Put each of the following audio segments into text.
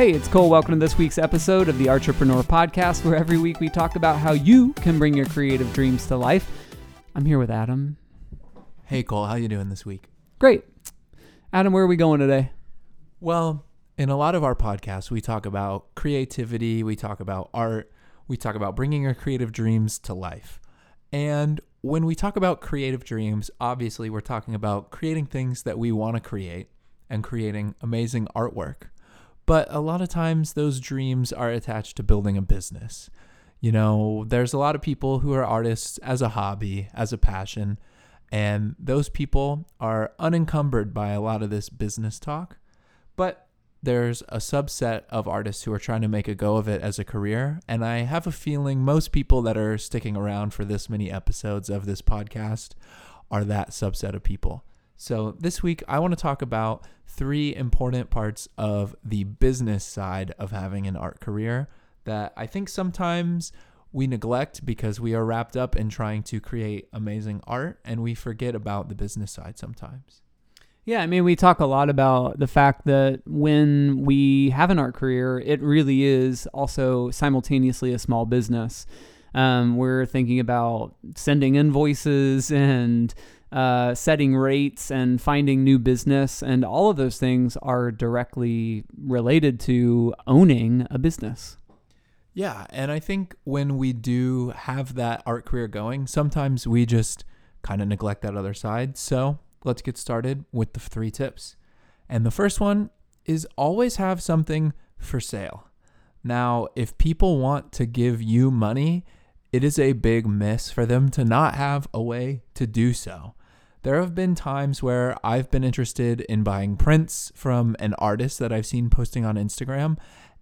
Hey, it's Cole. Welcome to this week's episode of the Entrepreneur Podcast, where every week we talk about how you can bring your creative dreams to life. I'm here with Adam. Hey Cole, how you doing this week? Great. Adam, where are we going today? Well, in a lot of our podcasts, we talk about creativity, we talk about art, we talk about bringing your creative dreams to life. And when we talk about creative dreams, obviously we're talking about creating things that we want to create and creating amazing artwork. But a lot of times those dreams are attached to building a business. You know, there's a lot of people who are artists as a hobby, as a passion, and those people are unencumbered by a lot of this business talk. But there's a subset of artists who are trying to make a go of it as a career. And I have a feeling most people that are sticking around for this many episodes of this podcast are that subset of people. So, this week, I want to talk about three important parts of the business side of having an art career that I think sometimes we neglect because we are wrapped up in trying to create amazing art and we forget about the business side sometimes. Yeah, I mean, we talk a lot about the fact that when we have an art career, it really is also simultaneously a small business. Um, we're thinking about sending invoices and uh, setting rates and finding new business, and all of those things are directly related to owning a business. Yeah, and I think when we do have that art career going, sometimes we just kind of neglect that other side. So let's get started with the three tips. And the first one is always have something for sale. Now, if people want to give you money, it is a big miss for them to not have a way to do so. There have been times where I've been interested in buying prints from an artist that I've seen posting on Instagram,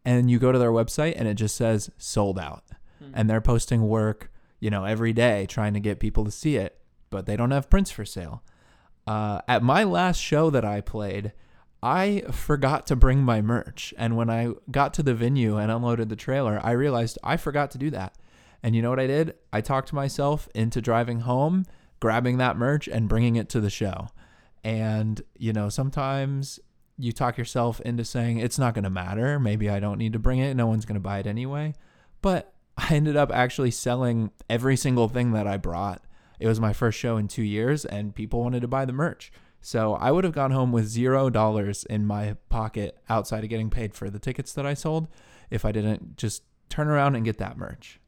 and you go to their website and it just says sold out. Mm-hmm. And they're posting work, you know, every day trying to get people to see it, but they don't have prints for sale. Uh, at my last show that I played, I forgot to bring my merch. And when I got to the venue and unloaded the trailer, I realized I forgot to do that. And you know what I did? I talked myself into driving home grabbing that merch and bringing it to the show. And, you know, sometimes you talk yourself into saying it's not going to matter. Maybe I don't need to bring it. No one's going to buy it anyway. But I ended up actually selling every single thing that I brought. It was my first show in two years, and people wanted to buy the merch. So I would have gone home with zero dollars in my pocket outside of getting paid for the tickets that I sold if I didn't just turn around and get that merch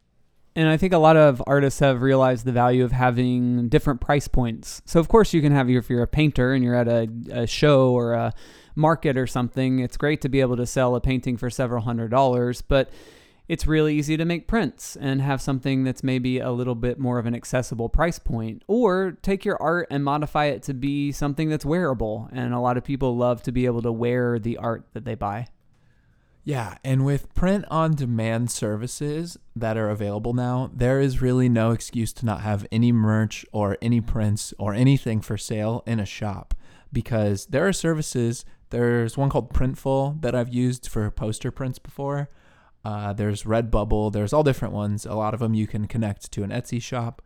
and I think a lot of artists have realized the value of having different price points. So of course you can have if you're a painter and you're at a, a show or a market or something, it's great to be able to sell a painting for several hundred dollars, but it's really easy to make prints and have something that's maybe a little bit more of an accessible price point or take your art and modify it to be something that's wearable and a lot of people love to be able to wear the art that they buy. Yeah, and with print on demand services that are available now, there is really no excuse to not have any merch or any prints or anything for sale in a shop because there are services. There's one called Printful that I've used for poster prints before. Uh, there's Redbubble. There's all different ones. A lot of them you can connect to an Etsy shop.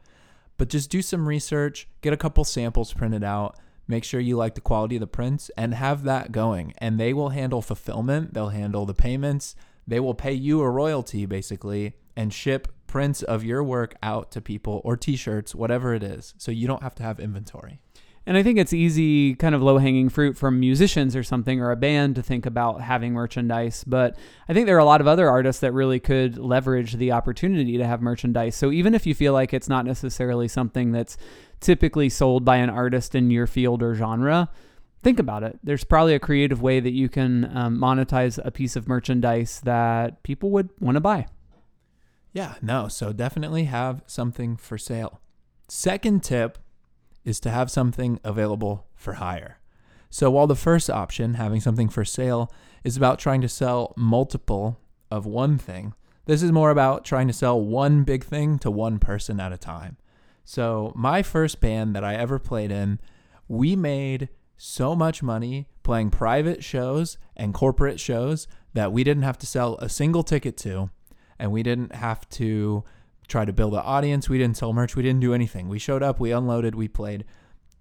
But just do some research, get a couple samples printed out, make sure you like the quality of the prints and have that going. And they will handle fulfillment they'll handle the payments they will pay you a royalty basically and ship prints of your work out to people or t-shirts whatever it is. So you don't have to have inventory and I think it's easy, kind of low hanging fruit from musicians or something or a band to think about having merchandise. But I think there are a lot of other artists that really could leverage the opportunity to have merchandise. So even if you feel like it's not necessarily something that's typically sold by an artist in your field or genre, think about it. There's probably a creative way that you can um, monetize a piece of merchandise that people would want to buy. Yeah, no. So definitely have something for sale. Second tip is to have something available for hire. So while the first option, having something for sale, is about trying to sell multiple of one thing, this is more about trying to sell one big thing to one person at a time. So, my first band that I ever played in, we made so much money playing private shows and corporate shows that we didn't have to sell a single ticket to, and we didn't have to try to build an audience. We didn't sell merch. We didn't do anything. We showed up, we unloaded, we played.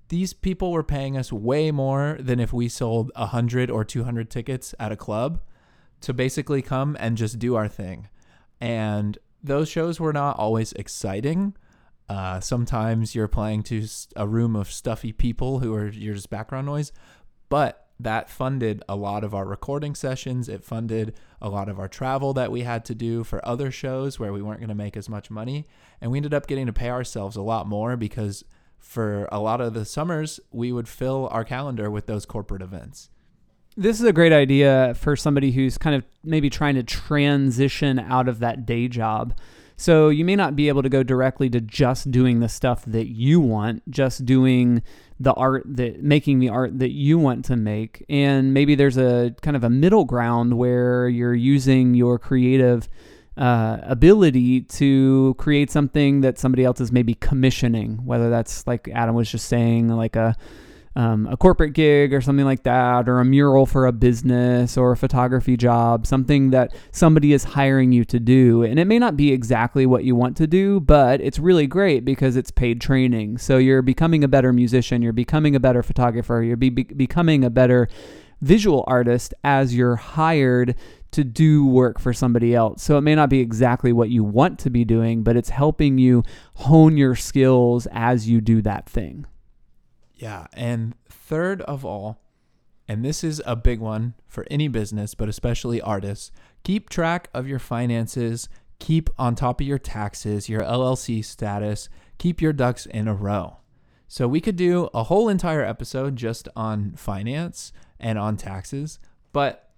These people were paying us way more than if we sold 100 or 200 tickets at a club to basically come and just do our thing. And those shows were not always exciting. Uh, sometimes you're playing to a room of stuffy people who are you're just background noise, but that funded a lot of our recording sessions. It funded a lot of our travel that we had to do for other shows where we weren't going to make as much money. And we ended up getting to pay ourselves a lot more because for a lot of the summers, we would fill our calendar with those corporate events. This is a great idea for somebody who's kind of maybe trying to transition out of that day job. So you may not be able to go directly to just doing the stuff that you want, just doing the art that making the art that you want to make. And maybe there's a kind of a middle ground where you're using your creative uh, ability to create something that somebody else is maybe commissioning, whether that's like Adam was just saying, like a um, a corporate gig or something like that, or a mural for a business or a photography job, something that somebody is hiring you to do. And it may not be exactly what you want to do, but it's really great because it's paid training. So you're becoming a better musician, you're becoming a better photographer, you're be- becoming a better visual artist as you're hired to do work for somebody else. So it may not be exactly what you want to be doing, but it's helping you hone your skills as you do that thing. Yeah. And third of all, and this is a big one for any business, but especially artists, keep track of your finances, keep on top of your taxes, your LLC status, keep your ducks in a row. So we could do a whole entire episode just on finance and on taxes, but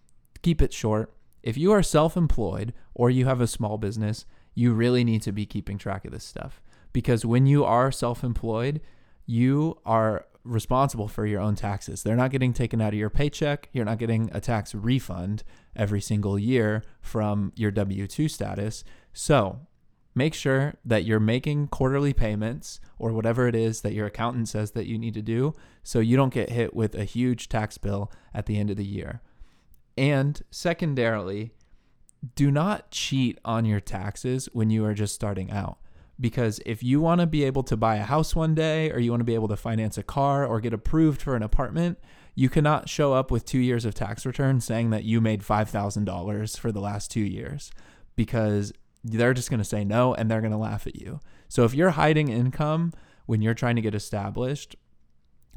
keep it short. If you are self employed or you have a small business, you really need to be keeping track of this stuff because when you are self employed, you are responsible for your own taxes. They're not getting taken out of your paycheck. You're not getting a tax refund every single year from your W 2 status. So make sure that you're making quarterly payments or whatever it is that your accountant says that you need to do so you don't get hit with a huge tax bill at the end of the year. And secondarily, do not cheat on your taxes when you are just starting out. Because if you want to be able to buy a house one day, or you want to be able to finance a car or get approved for an apartment, you cannot show up with two years of tax returns saying that you made $5,000 for the last two years because they're just going to say no and they're going to laugh at you. So if you're hiding income when you're trying to get established,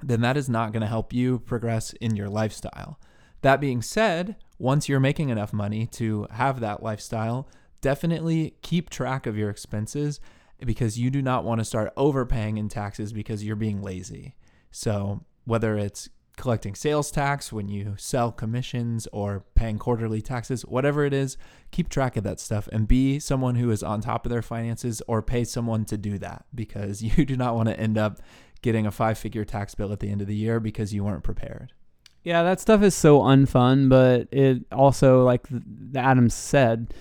then that is not going to help you progress in your lifestyle. That being said, once you're making enough money to have that lifestyle, definitely keep track of your expenses because you do not want to start overpaying in taxes because you're being lazy. So, whether it's collecting sales tax when you sell commissions or paying quarterly taxes, whatever it is, keep track of that stuff and be someone who is on top of their finances or pay someone to do that because you do not want to end up getting a five figure tax bill at the end of the year because you weren't prepared. Yeah, that stuff is so unfun, but it also, like Adam said,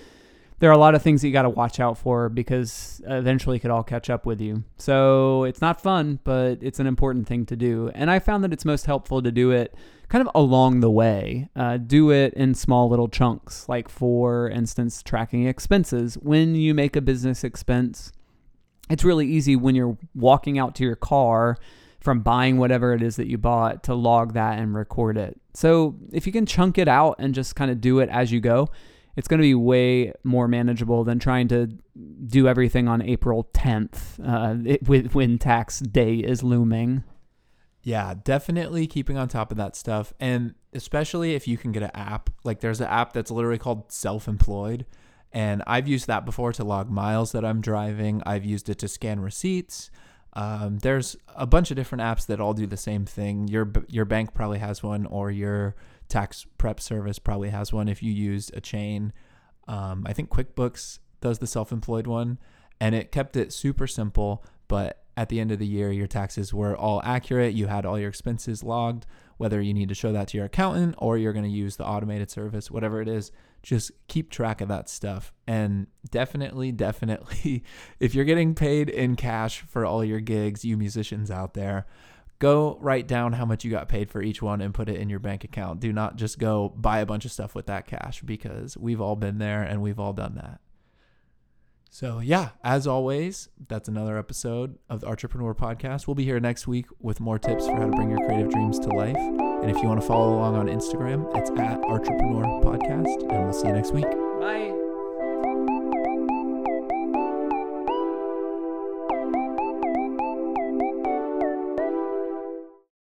there are a lot of things that you got to watch out for because eventually it could all catch up with you. So it's not fun, but it's an important thing to do. And I found that it's most helpful to do it kind of along the way. Uh, do it in small little chunks, like for instance, tracking expenses. When you make a business expense, it's really easy when you're walking out to your car from buying whatever it is that you bought to log that and record it. So if you can chunk it out and just kind of do it as you go, it's going to be way more manageable than trying to do everything on April 10th uh, it, with, when tax day is looming. Yeah, definitely keeping on top of that stuff. And especially if you can get an app, like there's an app that's literally called Self Employed. And I've used that before to log miles that I'm driving, I've used it to scan receipts. Um, there's a bunch of different apps that all do the same thing. Your your bank probably has one, or your tax prep service probably has one if you use a chain. Um, I think QuickBooks does the self employed one, and it kept it super simple. But at the end of the year, your taxes were all accurate. You had all your expenses logged, whether you need to show that to your accountant or you're going to use the automated service, whatever it is. Just keep track of that stuff. And definitely, definitely, if you're getting paid in cash for all your gigs, you musicians out there, go write down how much you got paid for each one and put it in your bank account. Do not just go buy a bunch of stuff with that cash because we've all been there and we've all done that. So, yeah, as always, that's another episode of the Entrepreneur Podcast. We'll be here next week with more tips for how to bring your creative dreams to life. And if you want to follow along on Instagram, it's at Entrepreneur Podcast. And we'll see you next week. Bye.